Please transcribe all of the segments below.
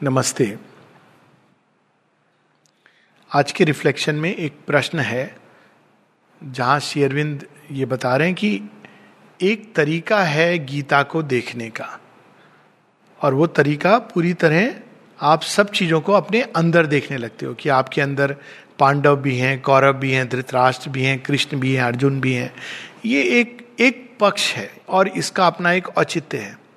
नमस्ते। आज के रिफ्लेक्शन में एक प्रश्न है, जहाँ शेरविंद ये बता रहे हैं कि एक तरीका है गीता को देखने का, और वो तरीका पूरी तरह आप सब चीज़ों को अपने अंदर देखने लगते हो, कि आपके अंदर पांडव भी हैं, कौरव भी हैं, धृतराष्ट्र भी हैं, कृष्ण भी हैं, अर्जुन भी हैं। ये एक एक पक्ष है, और इसका अपना एक औचित्य है।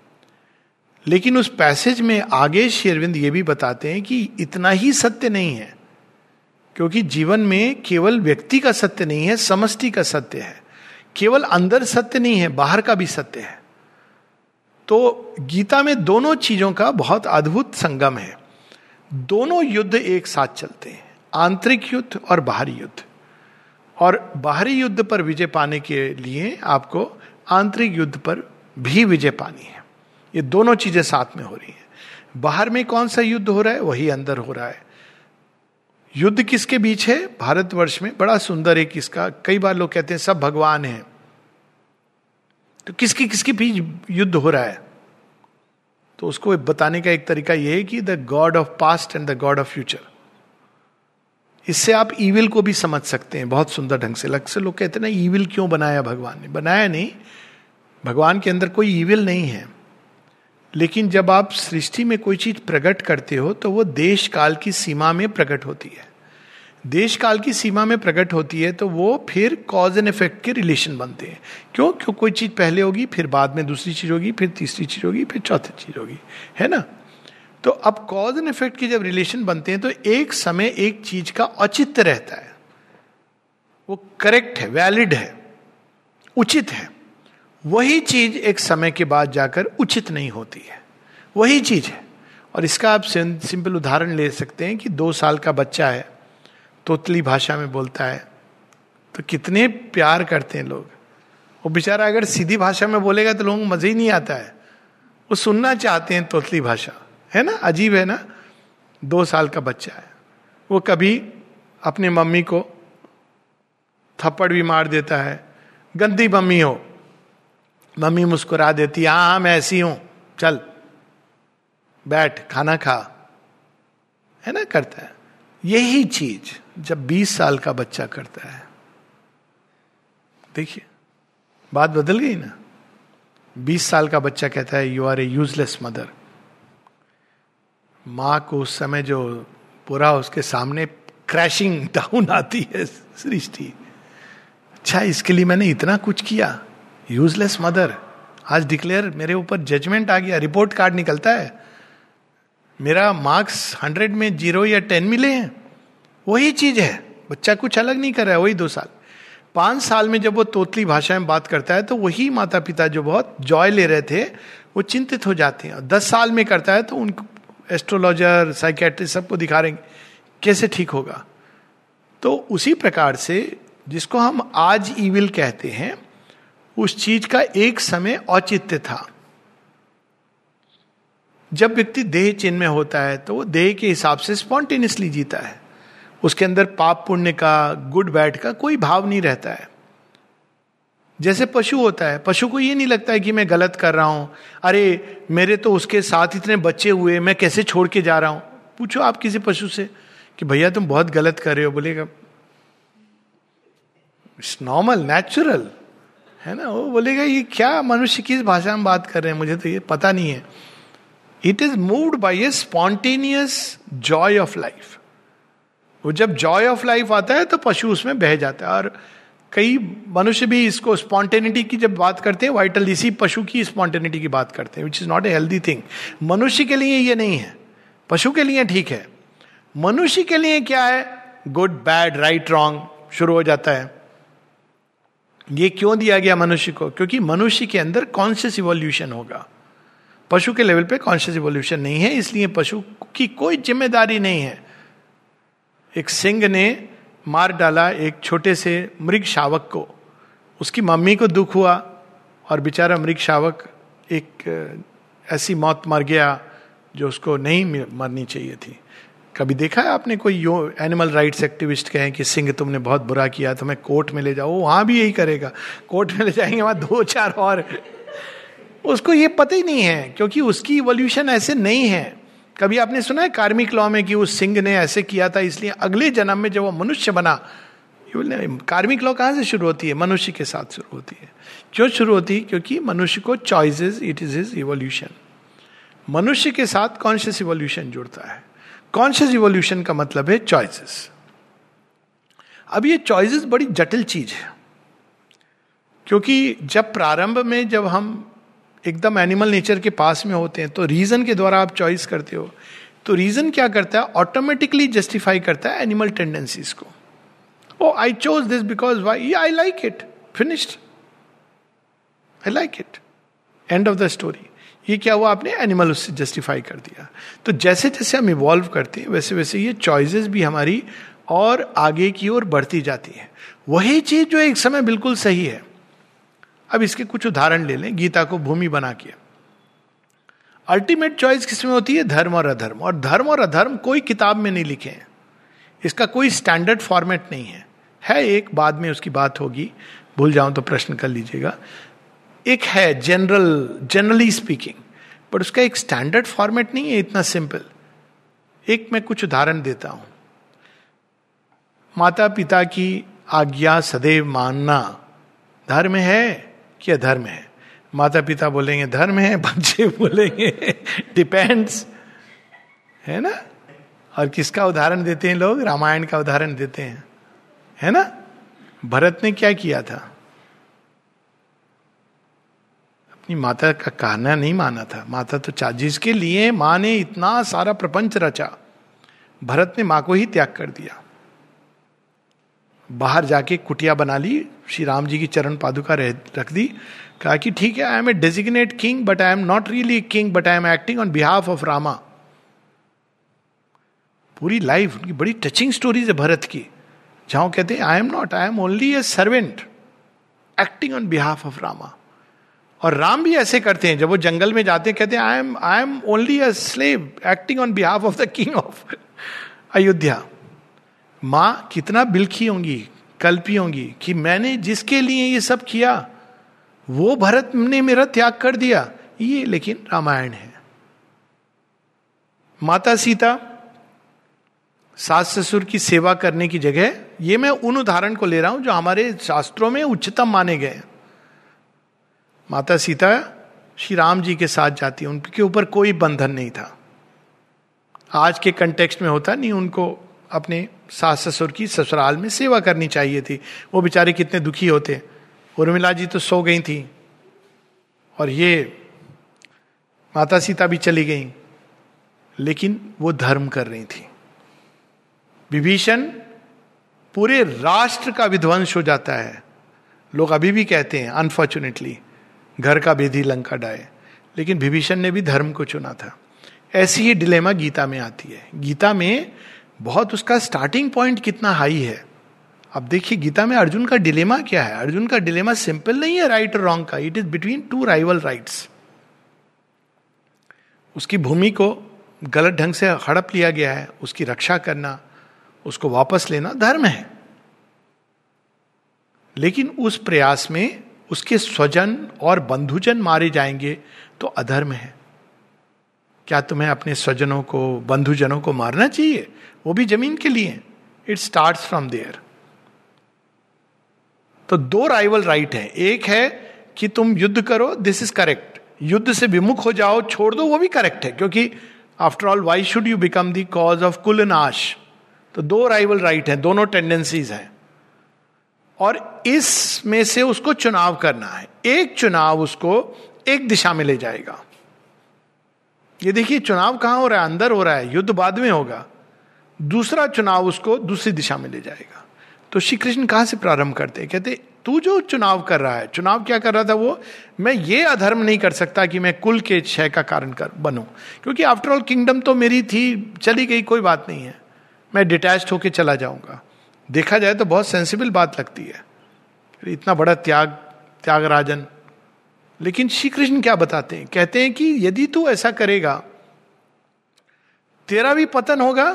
लेकिन उस पैसेज में आगे शेरविंद ये भी बताते हैं कि इतना ही सत्य नहीं है, क्योंकि जीवन में केवल व्यक्ति का सत्य नहीं है, समष्टि का सत्य है। केवल अंदर सत्य नहीं है, बाहर का भी सत्य है। तो गीता में दोनों चीज़ों का बहुत अद्भुत संगम है। दोनों युद्ध एक साथ चलते हैं, आंतरिक युद्ध और बाहरी युद्ध। और बाहरी युद्ध पर विजय पाने के लिए आपको आंतरिक युद्ध पर भी विजय पानी है। ये दोनों चीज़ें साथ में हो रही हैं। बाहर में कौन सा युद्ध हो रहा है, वही अंदर हो रहा है। युद्ध किसके बीच है? भारतवर्ष में। बड़ा सुंदर है किसका कई बार लोग कहते हैं, सब भगवान हैं। तो किसकी, किसके बीच युद्ध हो रहा है? तो उसको बताने का एक तरीका यह है कि the god of past and the god of future इससे आप ईविल को भी समझ सकते हैं, बहुत सुंदर ढंग से। लग से लोग कहते हैं ना ईविल क्यों बनाया भगवान ने? बनाया नहीं। भगवान के अंदर कोई ईविल नहीं है। लेकिन जब आप सृष्टि में कोई चीज़ प्रकट करते हो तो वो देश काल की सीमा में प्रकट होती है। देश काल की सीमा में प्रकट होती है तो वो फिर कॉज एंड इफ़ेक्ट के रिलेशन बनते हैं। क्यों? क्यों कोई चीज़ पहले होगी, फिर बाद में दूसरी चीज़ होगी, फिर तीसरी चीज़ होगी, फिर चौथी चीज़ होगी। है ना? तो अब कॉज एंड इफ़ेक्ट के जब रिलेशन बनते हैं तो एक समय एक चीज़ का औचित्य रहता है। वो करेक्ट है वैलिड है, उचित है। वही चीज़ एक समय के बाद जाकर उचित नहीं होती है। वही चीज़ है। और इसका आप सिंपल उदाहरण ले सकते हैं कि दो साल का बच्चा है, तोतली भाषा में बोलता है तो कितने प्यार करते हैं लोग। वो बेचारा अगर सीधी भाषा में बोलेगा तो लोगों को मज़ा ही नहीं आता है। वो सुनना चाहते हैं तोतली भाषा। है ना? अजीब है ना? दो साल का बच्चा है। वो कभी अपने मम्मी को थप्पड़ भी मार देता है। गंदी मम्मी हो। मम्मी मुस्कुरा देती हाँ हाँ मैं ऐसी हूँ। चल, बैठ, खाना खा। है ना, करता है। यही चीज़ जब 20 साल का बच्चा करता है। देखिए, बात बदल गई ना। 20 साल का बच्चा कहता है you are a useless mother माँ को उस समय जो पूरा उसके सामने क्रैशिंग डाउन आती है, सृष्टि। अच्छा इसके लिए मैंने इतना कुछ किया। Useless mother. आज डिक्लेयर, मेरे ऊपर जजमेंट आ गया रिपोर्ट कार्ड निकलता है। मेरा मार्क्स हंड्रेड में ज़ीरो या टेन मिले हैं। वही चीज़ है। बच्चा कुछ अलग नहीं कर रहा है, वही दो साल। पाँच साल में जब वो तोतली भाषा में बात करता है तो वही माता पिता जो बहुत जॉय ले रहे थे, वो चिंतित हो जाते हैं। और दस साल में करता है तो उनको एस्ट्रोलॉजर साइकेट्रिस्ट सबको दिखा रहे कैसे ठीक होगा। तो उसी प्रकार से, जिसको हम आज ईविल कहते हैं उस चीज़ का एक समय औचित्य था। जब व्यक्ति देह चिन्ह में होता है तो वो देह के हिसाब से स्पॉन्टेनियसली जीता है। उसके अंदर पाप पुण्य का, गुड बैड का कोई भाव नहीं रहता है। जैसे पशु होता है, पशु को ये नहीं लगता है कि मैं गलत कर रहा हूँ, अरे, मेरे तो उसके साथ इतने बच्चे हुए, मैं कैसे छोड़ के जा रहा हूँ? पूछो आप किसी पशु से कि भैया, तुम बहुत गलत कर रहे हो, बोलेगा इट्स नॉर्मल नेचुरल है ना? वो बोलेगा, ये क्या मनुष्य किस भाषा में बात कर रहे हैं? मुझे तो ये पता नहीं है. It is moved by a spontaneous joy of life वो जब जॉय ऑफ़ लाइफ आता है तो पशु उसमें बह जाता है। और कई मनुष्य भी इसको स्पॉन्टेनिटी की जब बात करते हैं वाइटल इसी पशु की स्पॉन्टेनिटी की बात करते हैं which is not a healthy thing मनुष्य के लिए ये नहीं है। पशु के लिए ठीक है। मनुष्य के लिए क्या है? गुड बैड राइट रॉन्ग शुरू हो जाता है। ये क्यों दिया गया मनुष्य को? क्योंकि मनुष्य के अंदर कॉन्शियस इवोल्यूशन होगा। पशु के लेवल पे कॉन्शियस इवोल्यूशन नहीं है, इसलिए पशु की कोई ज़िम्मेदारी नहीं है। एक सिंह ने मार डाला एक छोटे से मृग शावक को। उसकी मम्मी को दुख हुआ और बेचारा मृग शावक एक ऐसी मौत मर गया जो उसको नहीं मरनी चाहिए थी। कभी देखा है आपने कोई यो एनिमल राइट्स एक्टिविस्ट कहे कि, सिंह, तुमने बहुत बुरा किया तो मैं कोर्ट में ले जाओ। वहाँ भी यही करेगा। कोर्ट में ले जाएँगे, वहाँ दो, चार और। उसको ये पता ही नहीं है, क्योंकि उसकी इवोल्यूशन ऐसे नहीं है। कभी आपने सुना है कार्मिक लॉ में कि उस सिंह ने ऐसे किया था, इसलिए अगले जन्म में जब वो मनुष्य बना कार्मिक लॉ कहाँ से शुरू होती है? मनुष्य के साथ शुरू होती है। क्यों शुरू होती है? क्योंकि मनुष्य को choices it is is evolution मनुष्य के साथ कॉन्शियस इवोल्यूशन जुड़ता है। कॉन्शियस इवोल्यूशन का मतलब है चॉइसेस अब ये चॉइसेस बड़ी जटिल चीज़ है. क्योंकि जब प्रारंभ में जब हम एकदम एनिमल नेचर के पास में होते हैं तो रीजन के द्वारा आप चॉइस करते हो. तो रीजन क्या करता है? ऑटोमेटिकली जस्टिफाई करता है एनिमल टेंडेंसीज को. ओ I chose this because why I like it finished I like it end of the story ये क्या हुआ? आपने एनिमल उससे जस्टिफाई कर दिया। तो जैसे जैसे हम इवॉल्व करते हैं, वैसे वैसे ये चॉइसेस भी हमारी और आगे की ओर बढ़ती जाती है। वही चीज़ जो एक समय बिल्कुल सही है। अब इसके कुछ उदाहरण ले लें। गीता को भूमि बना के। अल्टीमेट चॉइस किसमें होती है? धर्म और अधर्म। और धर्म और अधर्म कोई किताब में नहीं लिखे हैं। इसका कोई स्टैंडर्ड फॉर्मेट नहीं है। है एक, बाद में उसकी बात होगी। भूल जाऊँ तो प्रश्न कर लीजिएगा। एक है जनरल जनरली स्पीकिंग बट उसका एक स्टैंडर्ड फॉर्मेट नहीं है, इतना सिंपल एक मैं कुछ उदाहरण देता हूँ. माता पिता की आज्ञा सदैव मानना धर्म है कि अधर्म है? माता पिता बोलेंगे, धर्म है, बच्चे बोलेंगे डिपेंड्स है ना? और किसका उदाहरण देते हैं लोग? रामायण का उदाहरण देते हैं। है ना? भरत ने क्या किया था? अपनी माता का कहना नहीं माना था। माता तो चा जिसके लिए माँ ने इतना सारा प्रपंच रचा। भरत ने माँ को ही त्याग कर दिया। बाहर जाके कुटिया बना ली, श्री राम जी की चरण पादुका रख दी। कहा कि ठीक है I am a designate king but I am not really king but I am acting on behalf of Rama पूरी लाइफ उनकी बड़ी टचिंग स्टोरीज है भरत की। जहाँ कहते हैं I am not I am only a servant acting on behalf of Rama और राम भी ऐसे करते हैं, जब वो जंगल में जाते हैं, कहते हैं I am I am only a slave acting on behalf of the king of Ayodhya माँ कितना बिलखी होंगी, कल्पी होंगी कि मैंने जिसके लिए ये सब किया, वो भरत ने मेरा त्याग कर दिया। ये लेकिन रामायण है। माता सीता, सास ससुर की सेवा करने की जगह, ये मैं उन उदाहरण को ले रहा हूँ जो हमारे शास्त्रों में उच्चतम माने गए माता सीता श्री राम जी के साथ जाती है, उनके ऊपर कोई बंधन नहीं था। आज के कंटेक्स्ट में होता नहीं, उनको अपने सास ससुर की ससुराल में सेवा करनी चाहिए थी। वो बेचारे कितने दुखी होते। उर्मिला जी तो सो गई थी। और ये माता सीता भी चली गई। लेकिन वो धर्म कर रही थी। विभीषण पूरे राष्ट्र का विध्वंस हो जाता है। लोग अभी भी कहते हैं अनफॉर्चुनेटली घर का बेधी लंका डाए लेकिन विभीषण ने भी धर्म को चुना था। ऐसी ही डिलेमा गीता में आती है। गीता में बहुत उसका स्टार्टिंग पॉइंट कितना हाई है। अब देखिए, गीता में अर्जुन का डिलेमा क्या है? अर्जुन का डिलेमा सिंपल नहीं है राइट और रॉन्ग का। It is between two rival rights उसकी भूमि को गलत ढंग से हड़प लिया गया है। उसकी रक्षा करना, उसको वापस लेना धर्म है। लेकिन उस प्रयास में उसके स्वजन और बंधुजन मारे जाएँगे तो अधर्म है। क्या तुम्हें अपने स्वजनों को, बंधुजनों को मारना चाहिए? वो भी ज़मीन के लिए। इट स्टार्ट फ्रॉम देयर तो दो राइवल राइट है। एक है कि तुम युद्ध करो दिस इज़ करेक्ट युद्ध से विमुख हो जाओ, छोड़ दो, वो भी करेक्ट है। क्योंकि after all why should you become the cause of कुल नाश तो दो राइवल राइट है, दोनों टेंडेंसीज हैं। और इसमें से उसको चुनाव करना है। एक चुनाव उसको एक दिशा में ले जाएगा। ये देखिए, चुनाव कहाँ हो रहा है? अंदर हो रहा है। युद्ध बाद में होगा। दूसरा चुनाव उसको दूसरी दिशा में ले जाएगा। तो श्री कृष्ण कहाँ से प्रारंभ करते कहते, तू जो चुनाव कर रहा है, चुनाव क्या कर रहा था वो? मैं ये अधर्म नहीं कर सकता कि मैं कुल के क्षय का कारण कर, बनूं। क्योंकि आफ्टर ऑल किंगडम तो मेरी थी, चली गई, कोई बात नहीं है। मैं डिटैच होके चला जाऊँगा। देखा जाए तो बहुत सेंसिबल बात लगती है। इतना बड़ा त्याग, त्यागराजन। लेकिन श्री कृष्ण क्या बताते हैं? कहते हैं कि यदि तू ऐसा करेगा, तेरा भी पतन होगा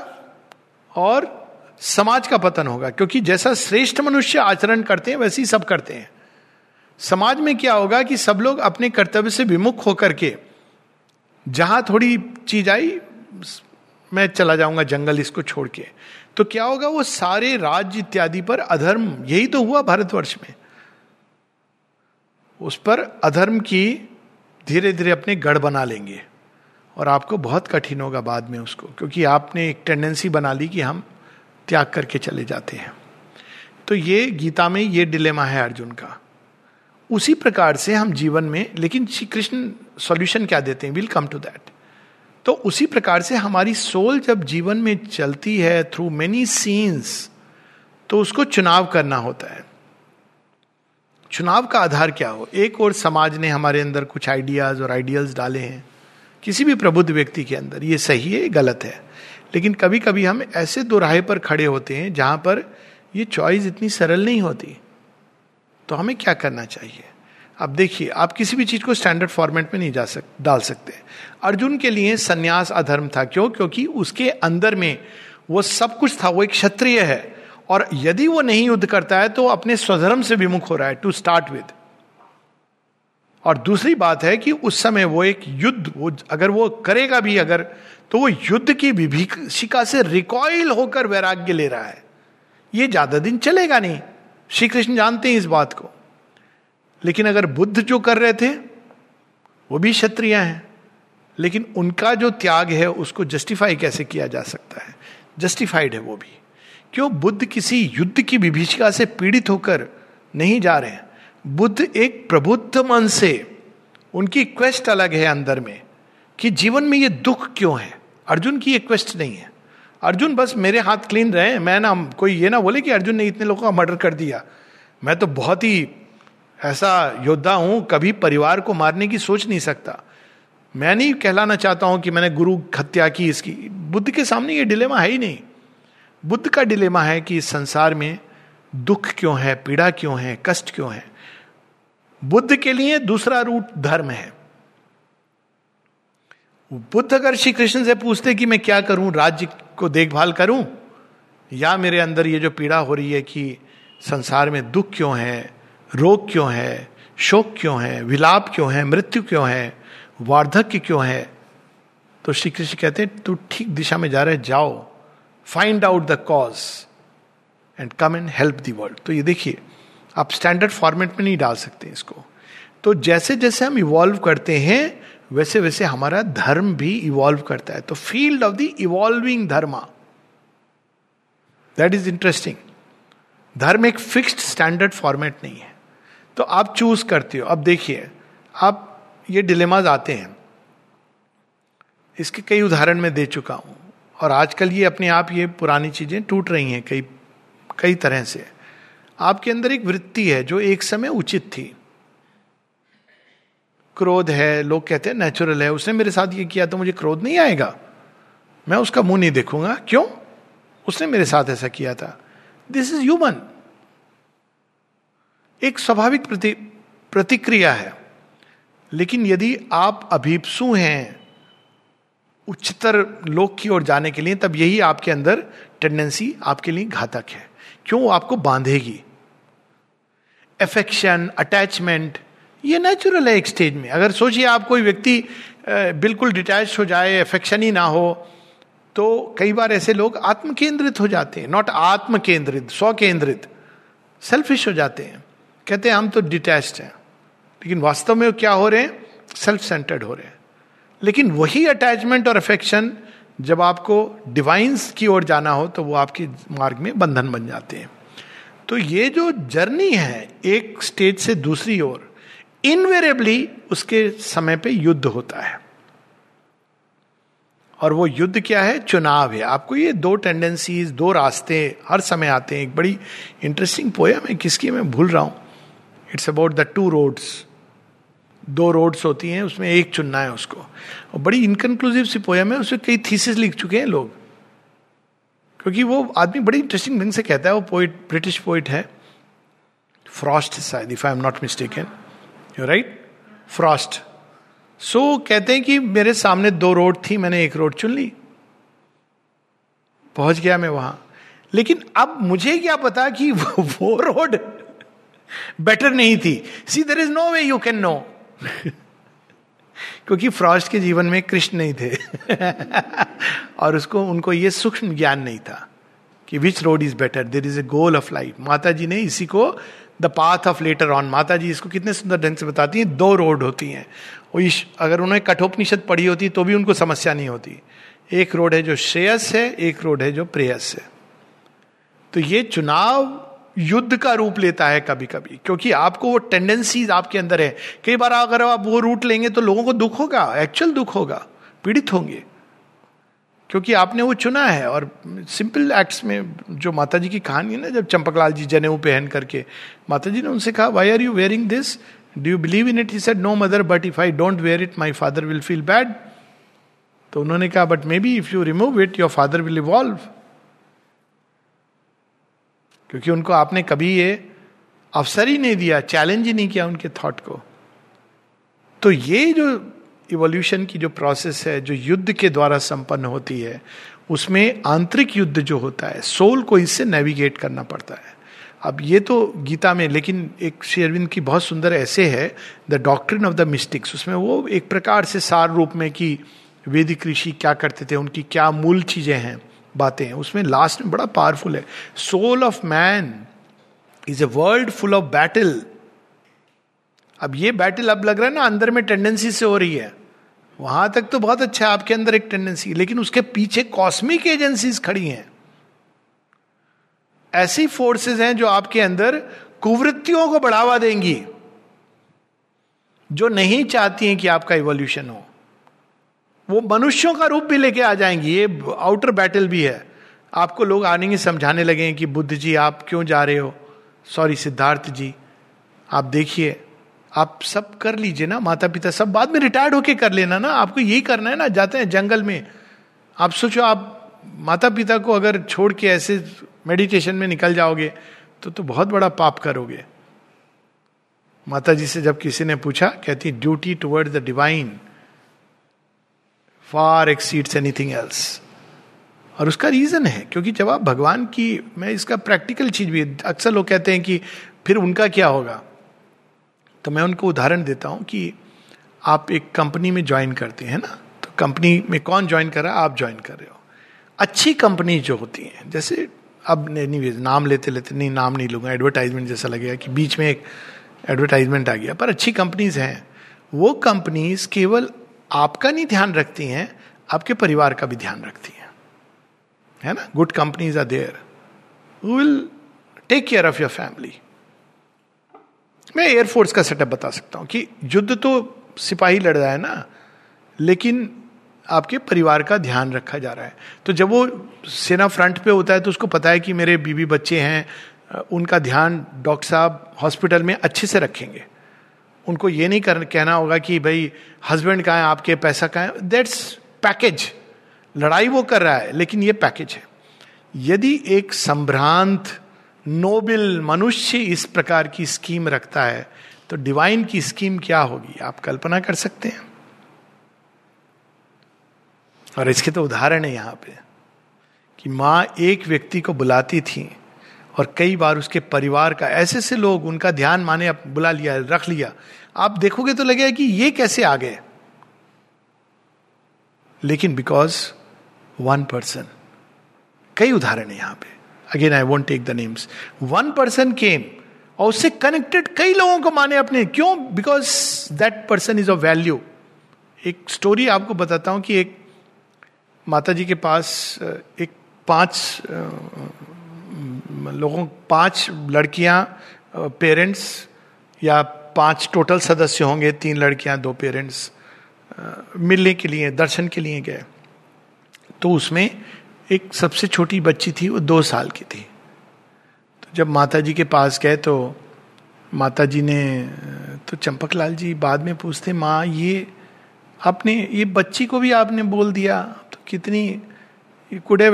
और समाज का पतन होगा, क्योंकि जैसा श्रेष्ठ मनुष्य आचरण करते हैं, वैसे ही सब करते हैं। समाज में क्या होगा कि सब लोग अपने कर्तव्य से विमुख होकर के, जहाँ थोड़ी चीज़ आई, मैं चला जाऊँगा जंगल इसको छोड़ के। तो क्या होगा, वो सारे राज्य इत्यादि पर अधर्म, यही तो हुआ भारतवर्ष में। उस पर अधर्म की धीरे धीरे अपने गढ़ बना लेंगे। और आपको बहुत कठिन होगा बाद में उसको, क्योंकि आपने एक टेंडेंसी बना ली कि हम त्याग करके चले जाते हैं। तो ये गीता में ये डिलेमा है अर्जुन का। उसी प्रकार से हम जीवन में, लेकिन श्री कृष्ण सॉल्यूशन क्या देते हैं? विल कम टू दैट तो उसी प्रकार से हमारी सोल जब जीवन में चलती है थ्रू मेनी सीन्स तो उसको चुनाव करना होता है। चुनाव का आधार क्या हो? एक और समाज ने हमारे अंदर कुछ आइडियाज़ और आइडियल्स डाले हैं, किसी भी प्रबुद्ध व्यक्ति के अंदर। ये सही है गलत है। लेकिन कभी कभी हम ऐसे दोराहे पर खड़े होते हैं जहाँ पर ये चॉइस इतनी सरल नहीं होती। तो हमें क्या करना चाहिए? अब देखिए, आप किसी भी चीज़ को स्टैंडर्ड फॉर्मेट में नहीं जा सक, डाल सकते। अर्जुन के लिए संन्यास अधर्म था। क्यों? क्योंकि उसके अंदर में वो सब कुछ था, वो एक क्षत्रिय है। और यदि वो नहीं युद्ध करता है तो अपने स्वधर्म से विमुख हो रहा है टू स्टार्ट विद और दूसरी बात है कि उस समय वो एक युद्ध, वो अगर वो करेगा भी अगर तो वो युद्ध की विभीषिका से रिकॉइल होकर वैराग्य ले रहा है। ये ज़्यादा दिन चलेगा नहीं। श्री कृष्ण जानते हैं इस बात को। लेकिन अगर बुद्ध जो कर रहे थे, वो भी क्षत्रिय हैं। लेकिन उनका जो त्याग है, उसको जस्टिफाई कैसे किया जा सकता है? जस्टिफाइड है वो भी। क्यों? बुद्ध किसी युद्ध की विभीषिका से पीड़ित होकर नहीं जा रहे हैं। बुद्ध एक प्रबुद्ध मन से, उनकी क्वेस्ट अलग है अंदर में, कि जीवन में ये दुख क्यों है? अर्जुन की ये क्वेस्ट नहीं है। अर्जुन बस मेरे हाथ क्लीन रहे मैं ना, कोई ये ना बोले कि अर्जुन ने इतने लोगों का मर्डर कर दिया। मैं तो बहुत ही ऐसा योद्धा हूँ, कभी परिवार को मारने की सोच नहीं सकता। मैं नहीं कहलाना चाहता हूँ कि मैंने गुरु हत्या की इसकी। बुद्ध के सामने ये डिलेमा है ही नहीं। बुद्ध का डिलेमा है कि इस संसार में दुख क्यों है, पीड़ा क्यों है, कष्ट क्यों है? बुद्ध के लिए दूसरा रूट धर्म है। बुद्ध अगर श्री कृष्ण से पूछते कि मैं क्या करूँ, राज्य को देखभाल करूँ, या मेरे अंदर ये जो पीड़ा हो रही है कि संसार में दुख क्यों है रोग क्यों है? शोक क्यों है? विलाप क्यों है? मृत्यु क्यों है? वार्धक्य क्यों है? तो श्री कृष्ण कहते हैं, तू ठीक दिशा में जा रहे, जाओ find out the cause and come and help the world तो ये देखिए, आप स्टैंडर्ड फॉर्मेट में नहीं डाल सकते इसको। तो जैसे जैसे हम इवॉल्व करते हैं, वैसे वैसे हमारा धर्म भी इवॉल्व करता है। तो field of the evolving dharma that is interesting धर्म एक फिक्स्ड स्टैंडर्ड फॉर्मेट नहीं है। तो आप चूज़ करते हो। अब देखिए, आप ये डिलेमाज आते हैं। इसके कई उदाहरण मैं दे चुका हूँ। और आजकल ये अपने आप ये पुरानी चीज़ें टूट रही हैं कई कई तरह से। आपके अंदर एक वृत्ति है जो एक समय उचित थी। क्रोध है, लोग कहते हैं नेचुरल है, उसने मेरे साथ ये किया तो मुझे क्रोध नहीं आएगा। मैं उसका मुँह नहीं देखूँगा। क्यों? उसने मेरे साथ ऐसा किया था। दिस इज़ ह्यूमन एक स्वाभाविक प्रति, प्रतिक्रिया है। लेकिन यदि आप अभीपसु हैं, उच्चतर लोक की ओर जाने के लिए, तब यही आपके अंदर टेंडेंसी आपके लिए घातक है। क्यों? आपको बांधेगी। एफेक्शन अटैचमेंट ये नेचुरल है एक स्टेज में। अगर सोचिए आप कोई व्यक्ति बिल्कुल डिटैच हो जाए अफेक्शन ही ना हो तो कई बार ऐसे लोग आत्म केंद्रित हो जाते हैं। नॉट आत्म केंद्रित स्व केंद्रित सेल्फिश हो जाते हैं। कहते हैं, हम तो डिटैच्ड हैं. लेकिन वास्तव में क्या हो रहे हैं? सेल्फ सेंटर्ड हो रहे हैं। लेकिन वही अटैचमेंट और अफेक्शन जब आपको डिवाइंस की ओर जाना हो तो वो आपके मार्ग में बंधन बन जाते हैं। तो ये जो जर्नी है, एक स्टेज से दूसरी ओर इनवेरेबली उसके समय पे युद्ध होता है। और वो युद्ध क्या है? चुनाव है। आपको ये दो टेंडेंसीज दो रास्ते हर समय आते हैं। एक बड़ी इंटरेस्टिंग पोयम है, किसकी मैं भूल रहा हूँ। It's about the two roads दो रोड्स होती हैं, उसमें एक चुनना है उसको। और बड़ी इनकन्क्लूसिव सी पोयम है उसमें कई थीसिस लिख चुके हैं लोग। क्योंकि वो आदमी बड़ी इंटरेस्टिंग ढंग से कहता है, वो पोइट ब्रिटिश पोइट है। फ्रॉस्ट शायद if I am not mistaken you right Frost so कहते हैं कि मेरे सामने दो रोड थी, मैंने एक रोड चुन ली। पहुँच गया मैं वहाँ। लेकिन अब मुझे क्या पता कि वो रोड बेटर नहीं थी. See there is no way you can know क्योंकि फ्रॉस्ट के जीवन में कृष्ण नहीं थे. और उसको, उनको ये सूक्ष्म ज्ञान नहीं था कि which road is better there is a goal of life माता जी ने इसी को the path of later on माता जी इसको कितने सुंदर ढंग से बताती हैं. दो रोड होती हैं. अगर उन्होंने कठोपनिषद पढ़ी होती तो भी उनको समस्या नहीं होती. एक रोड है जो श्रेयस है, एक रोड है जो प्रेयस है. तो ये चुनाव युद्ध का रूप लेता है कभी कभी क्योंकि आपको वो टेंडेंसीज आपके अंदर है। कई बार अगर आप वो रूट लेंगे तो लोगों को दुख होगा एक्चुअल दुख होगा, पीड़ित होंगे। क्योंकि आपने वो चुना है और सिंपल एक्ट्स में जो माता जी की कहानी है ना, जब चंपकलाल जी जनेऊ पहन करके माता जी ने उनसे कहा why are you wearing this do you believe in it he said no mother but if I don't wear it my father will feel bad तो उन्होंने कहा but maybe if you remove it your father will evolve क्योंकि उनको आपने कभी ये अवसर ही नहीं दिया चैलेंज ही नहीं किया उनके थॉट को। तो ये जो इवोल्यूशन की जो प्रोसेस है, जो युद्ध के द्वारा संपन्न होती है, उसमें आंतरिक युद्ध जो होता है सोल को इससे नेविगेट करना पड़ता है। अब ये तो गीता में, लेकिन एक शेरविंद की बहुत सुंदर ऐसे है the doctrine of the mystics उसमें वो एक प्रकार से सार रूप में कि वेदिक ऋषि क्या करते थे, उनकी क्या मूल चीज़ें हैं। बातें हैं। उसमें लास्ट में बड़ा पावरफुल है। Soul of man is a world full of battle अब ये बैटल अब लग रहा है ना, अंदर में टेंडेंसी से हो रही है। वहाँ तक तो बहुत अच्छा है, आपके अंदर एक टेंडेंसी लेकिन उसके पीछे कॉस्मिक एजेंसीज खड़ी हैं। ऐसी फोर्सेस हैं जो आपके अंदर कुवृत्तियों को बढ़ावा देंगी, जो नहीं चाहती हैं कि आपका इवोल्यूशन हो। वो मनुष्यों का रूप भी लेके आ जाएँगी। ये आउटर बैटल भी है। आपको लोग आने समझाने लगे कि बुद्ध जी, आप क्यों जा रहे हो? सॉरी सिद्धार्थ जी, आप देखिए, आप सब कर लीजिए ना माता पिता सब बाद में रिटायर्ड होके कर लेना ना। आपको यही करना है ना, जाते हैं जंगल में। आप सोचो, आप माता पिता को अगर छोड़ के ऐसे मेडिटेशन में निकल जाओगे तो तो बहुत बड़ा पाप करोगे। माता जी से जब किसी ने पूछा, कहती duty toward the divine far exceeds anything else और उसका रीजन है, क्योंकि जब आप भगवान की, मैं इसका प्रैक्टिकल चीज़ भी, अक्सर लोग कहते हैं कि फिर उनका क्या होगा? तो मैं उनको उदाहरण देता हूँ कि आप एक कंपनी में ज्वाइन करते हैं ना तो कंपनी में कौन ज्वाइन कर रहा है? आप ज्वाइन कर रहे हो। अच्छी कंपनी जो होती हैं, जैसे अब नहीं नाम लेते लेते, नहीं, नाम नहीं लूँगा एडवर्टाइजमेंट जैसा लगेगा कि बीच में एक एडवर्टाइजमेंट आ गया, पर अच्छी कंपनीज़ हैं। वो कंपनीज़ केवल आपका नहीं ध्यान रखती हैं, आपके परिवार का भी ध्यान रखती हैं। है ना? Good companies are there will take care of your family मैं एयरफोर्स का सेटअप बता सकता हूँ कि युद्ध तो सिपाही लड़ रहा है ना, लेकिन आपके परिवार का ध्यान रखा जा रहा है। तो जब वो सेना फ्रंट पे होता है तो उसको पता है कि मेरे बीबी बच्चे हैं, उनका ध्यान डॉक्टर साहब हॉस्पिटल में अच्छे से रखेंगे। उनको ये नहीं कर, कहना होगा कि भाई हस्बैंड कहाँ है, आपके पैसा कहाँ है। दैट्स पैकेज लड़ाई वो कर रहा है, लेकिन ये पैकेज है। यदि एक संभ्रांत नोबल मनुष्य इस प्रकार की स्कीम रखता है तो डिवाइन की स्कीम क्या होगी? आप कल्पना कर सकते हैं। और इसके तो उदाहरण है यहाँ पे, कि माँ एक व्यक्ति को बुलाती थी और कई बार उसके परिवार का, ऐसे ऐसे लोग उनका ध्यान माने बुला लिया, रख लिया। आप देखोगे तो लगेगा कि ये कैसे आ गए। लेकिन बिकॉज़ वन पर्सन कई उदाहरण है यहाँ पे। Again I won't take the names one person came और उससे कनेक्टेड कई लोगों को माने अपने। क्यों? Because that person is a value एक स्टोरी आपको बताता हूँ कि एक माता जी के पास, एक पाँच लोगों, पाँच लड़कियाँ पेरेंट्स या पाँच टोटल सदस्य होंगे, तीन लड़कियाँ, दो पेरेंट्स मिलने के लिए, दर्शन के लिए गए। तो उसमें एक सबसे छोटी बच्ची थी, वो दो साल की थी। तो जब माता जी के पास गए तो माता जी ने तो चंपक लाल जी बाद में पूछते, माँ, ये आपने, ये बच्ची को भी आपने बोल दिया? तो कितनी कुडे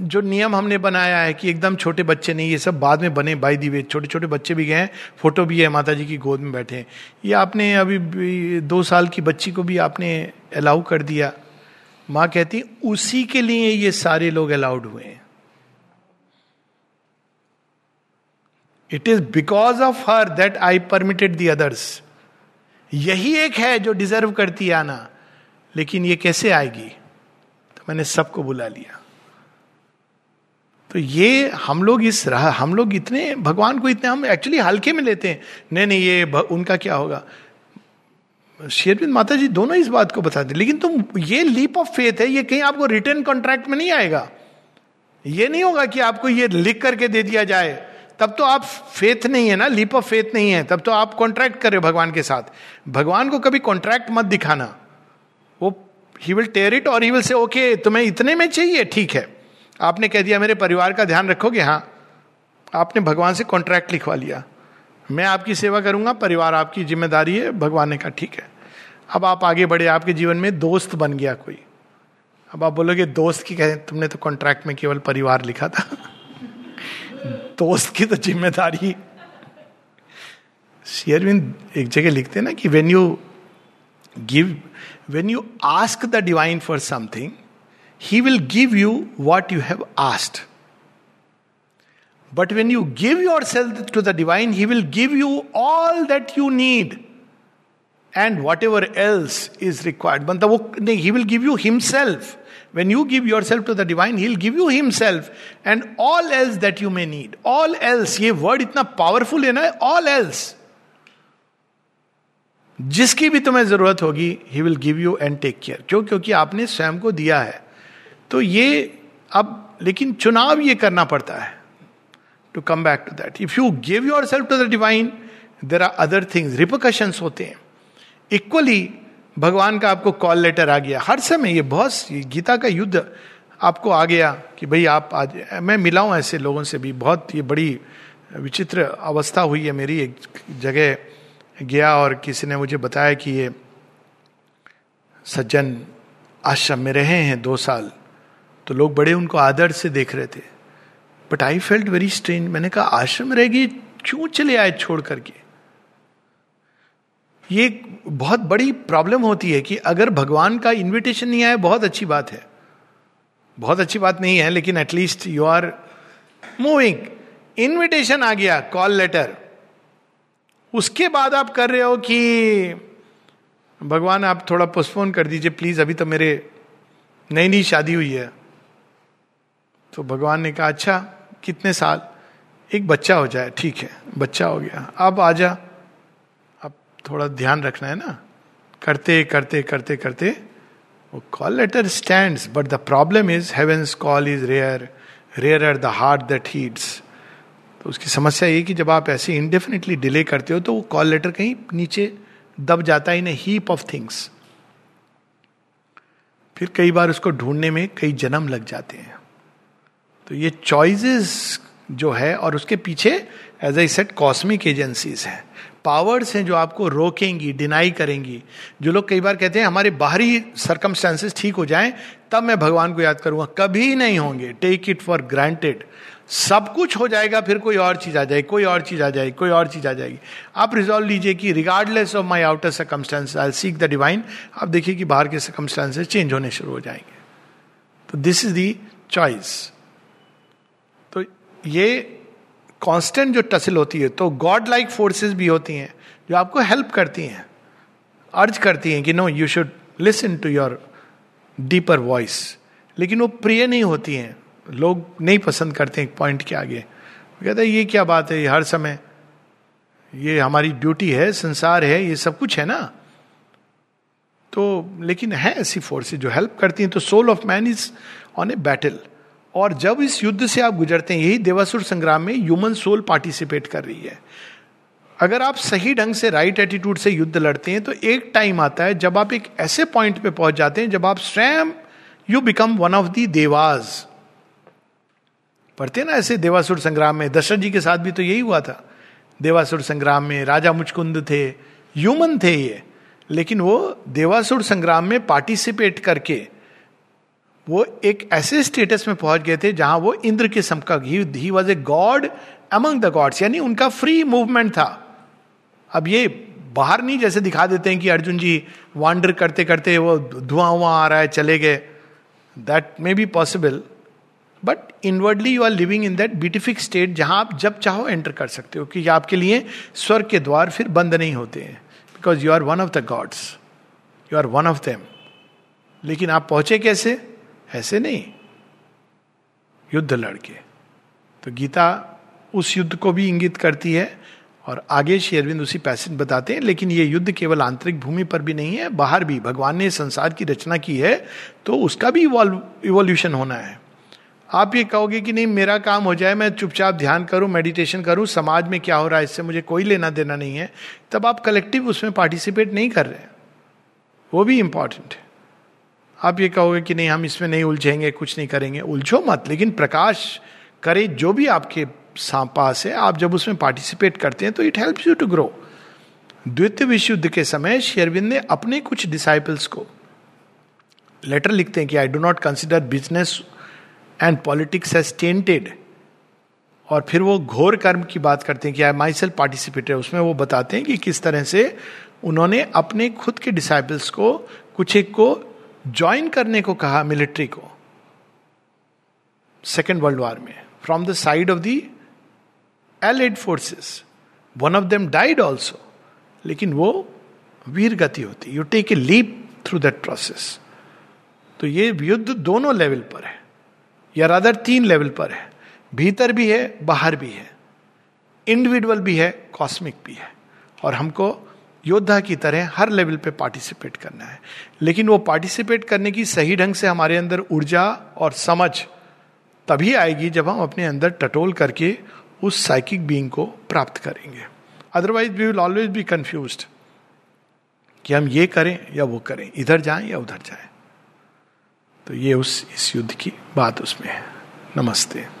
जो नियम हमने बनाया है कि एकदम छोटे बच्चे नहीं, ये सब बाद में बने बाई दी वे छोटे छोटे बच्चे भी गए फ़ोटो भी है माता जी की गोद में बैठे हैं। ये आपने अभी दो साल की बच्ची को भी आपने अलाउ कर दिया। माँ कहती, उसी के लिए ये सारे लोग अलाउड हुए हैं। It is because of her that I permitted the others यही एक है जो डिजर्व करती आना। लेकिन ये कैसे आएगी? तो मैंने सबको बुला लिया। तो ये हम लोग इस रहा, हम लोग इतने, भगवान को इतने हम एक्चुअली हल्के में लेते हैं। नहीं नहीं, ये उनका क्या होगा? शेरविंद माता जी दोनों इस बात को बताते लेकिन तुम, ये लीप ऑफ़ फेथ है, ये कहीं आपको रिटर्न कॉन्ट्रैक्ट में नहीं आएगा। ये नहीं होगा कि आपको ये लिख करके दे दिया जाए। तब तो आप फेथ नहीं है ना लीप ऑफ़ फेथ नहीं है। तब तो आप कॉन्ट्रैक्ट कर भगवान के साथ। भगवान को कभी कॉन्ट्रैक्ट मत दिखाना। वो ही विल टेयर इट और ही विल से ओके तुम्हें इतने में चाहिए, ठीक है। आपने कह दिया, मेरे परिवार का ध्यान रखोगे? हाँ। आपने भगवान से कॉन्ट्रैक्ट लिखवा लिया। मैं आपकी सेवा करूँगा, परिवार आपकी ज़िम्मेदारी है, भगवान ने कहा, ठीक है। अब आप आगे बढ़े, आपके जीवन में दोस्त बन गया कोई। अब आप बोलोगे, दोस्त की कहें तुमने तो कॉन्ट्रैक्ट में केवल परिवार लिखा था। दोस्त की तो ज़िम्मेदारी। शेयरविंद एक जगह लिखते ना कि when you give when you ask the divine for something he will give you what you have asked but when you give yourself to the divine he will give you all that you need and whatever else is required मतलब वो नहीं he will give you himself when you give yourself to the divine he give you himself and all else that you may need all else ये word इतना powerful है ना all else जिसकी भी तुम्हें ज़रूरत होगी he will give you and take care क्यों क्योंकि आपने स्वयं को दिया है तो ये अब, लेकिन चुनाव ये करना पड़ता है to come back to that if you give yourself to the divine there are other things repercussions होते हैं. इक्वली भगवान का आपको कॉल लेटर आ गया. हर समय ये बहुत गीता का युद्ध आपको आ गया कि भाई आप आज, मैं मिला हूँ ऐसे लोगों से भी, बहुत ये बड़ी विचित्र अवस्था हुई है मेरी, एक जगह गया और किसी ने मुझे बताया कि ये सज्जन आश्रम में रहे हैं दो साल. तो लोग बड़े उनको आदर से देख रहे थे। But I felt very strange मैंने कहा, आश्रम रहेगी क्यों चले आए छोड़ करके? ये बहुत बड़ी प्रॉब्लम होती है कि अगर भगवान का इनविटेशन नहीं आया, बहुत अच्छी बात है। बहुत अच्छी बात नहीं है, लेकिन at least you are moving invitation आ गया कॉल लेटर उसके बाद आप कर रहे हो कि, भगवान, आप थोड़ा पोस्टपोन कर दीजिए प्लीज़ अभी तो मेरे नई नई शादी हुई है। तो भगवान ने कहा अच्छा कितने साल? एक बच्चा हो जाए, ठीक है, बच्चा हो गया। अब आ जा। अब थोड़ा ध्यान रखना है ना। करते करते करते करते, वो call letter stand but the problem is heaven's call is rare rare are the heart that heeds तो उसकी समस्या ये कि जब आप ऐसे इंडेफिनेटली डिले करते हो तो वो कॉल लेटर कहीं नीचे दब जाता है इन हीप ऑफ़ थिंग्स फिर कई बार उसको ढूँढने में कई जन्म लग जाते हैं। तो ये चॉइसेस जो है और उसके पीछे as I said cosmic agencies हैं। पावर्स हैं जो आपको रोकेंगी डिनाई करेंगी। जो लोग कई बार कहते हैं, हमारे बाहरी सरकमस्टांसेस ठीक हो जाएँ, तब मैं भगवान को याद करूँगा। कभी नहीं होंगे। टेक इट फॉर ग्रांटेड सब कुछ हो जाएगा, फिर कोई और चीज़ आ जाएगी, कोई और चीज़ आ जाएगी, कोई और चीज़ आ जाएगी। आप रिजॉल्व लीजिए कि regardless of my outer circumstances I seek the divine आप देखिए कि बाहर के सर्कमस्टांसेस चेंज होने शुरू हो जाएँगे। तो दिस इज़ दी चॉइस ये कांस्टेंट जो टसल होती है तो गॉड लाइक फोर्सेस भी होती हैं, जो आपको हेल्प करती हैं अर्ज़ करती हैं कि no you should listen to your deeper voice लेकिन वो प्रिय नहीं होती हैं, लोग नहीं पसंद करते एक पॉइंट के आगे। कहते हैं, ये क्या बात है हर समय, ये हमारी ड्यूटी है, संसार है, ये सब कुछ है ना? तो लेकिन है ऐसी फोर्सेज जो हेल्प करती हैं तो soul of man is on a battle और जब इस युद्ध से आप गुजरते हैं, यही देवासुर संग्राम में ह्यूमन सोल पार्टिसिपेट कर रही है। अगर आप सही ढंग से राइट एटीट्यूड से युद्ध लड़ते हैं तो एक टाइम आता है जब आप एक ऐसे पॉइंट पे पहुँच जाते हैं जब आप स्वयं you become one of the devas पढ़ते ना ऐसे देवासुर संग्राम में, दशरथ जी के साथ भी तो यही हुआ था। देवासुर संग्राम में राजा मुचकुंद थे ह्यूमन थे ये, लेकिन वो देवासुर संग्राम में पार्टिसिपेट करके वो एक ऐसे स्टेटस में पहुँच गए थे जहाँ वो इंद्र के समकक्ष ही was a god among the gods यानी उनका फ्री मूवमेंट था। अब ये बाहर नहीं जैसे दिखा देते हैं कि अर्जुन जी वांडर करते करते वो धुआँ हुआ आ रहा है, चले गए। That may be possible but inwardly you are living in that beatific state जहाँ आप जब चाहो एंटर कर सकते हो, क्योंकि आपके लिए स्वर्ग के द्वार फिर बंद नहीं होते हैं because you are one of the gods you are one of them लेकिन आप पहुँचे कैसे? ऐसे नहीं। युद्ध लड़के। तो गीता उस युद्ध को भी इंगित करती है और आगे शेरविंद उसी पैसेज बताते हैं, लेकिन ये युद्ध केवल आंतरिक भूमि पर भी नहीं है, बाहर भी। भगवान ने संसार की रचना की है तो उसका भी इवोल्यूशन होना है। आप ये कहोगे कि नहीं, मेरा काम हो जाए, मैं चुपचाप ध्यान करूँ मेडिटेशन करूँ, समाज में क्या हो रहा है, इससे मुझे कोई लेना देना नहीं है, तब आप कलेक्टिव उसमें पार्टिसिपेट नहीं कर रहे वो भी इंपॉर्टेंट है। आप ये कहोगे कि नहीं, हम इसमें नहीं उलझेंगे, कुछ नहीं करेंगे। उलझो मत, लेकिन प्रकाश करे जो भी आपके पास है, आप जब उसमें पार्टिसिपेट करते हैं तो it help you to grow द्वितीय विश्व युद्ध के समय शेरविंद ने अपने कुछ डिसाइपल्स को लेटर लिखते हैं कि I do not consider business and politics as tainted और फिर वो घोर कर्म की बात करते हैं कि आई माई सेल्फ पार्टिसिपेटेड उसमें वो बताते हैं कि किस तरह से उन्होंने अपने खुद के डिसाइपल्स को, कुछ एक को ज्वाइन करने को कहा मिलिट्री को सेकेंड वर्ल्ड वॉर में from the side of the allied forces one of them died also लेकिन वो वीर गति होती you take a leap through that process तो ये युद्ध दोनों लेवल पर है, या रादर तीन लेवल पर है। भीतर भी है, बाहर भी है। इंडिविजुअल भी है कॉस्मिक भी है। और हमको योद्धा की तरह हर लेवल पे पार्टिसिपेट करना है। लेकिन वो पार्टिसिपेट करने की सही ढंग से हमारे अंदर ऊर्जा और समझ तभी आएगी जब हम अपने अंदर टटोल करके उस साइकिक बीइंग को प्राप्त करेंगे। Otherwise we will always be confuse कि हम ये करें या वो करें, इधर जाएँ या उधर जाएँ। तो ये उस, इस युद्ध की बात उसमें है। नमस्ते।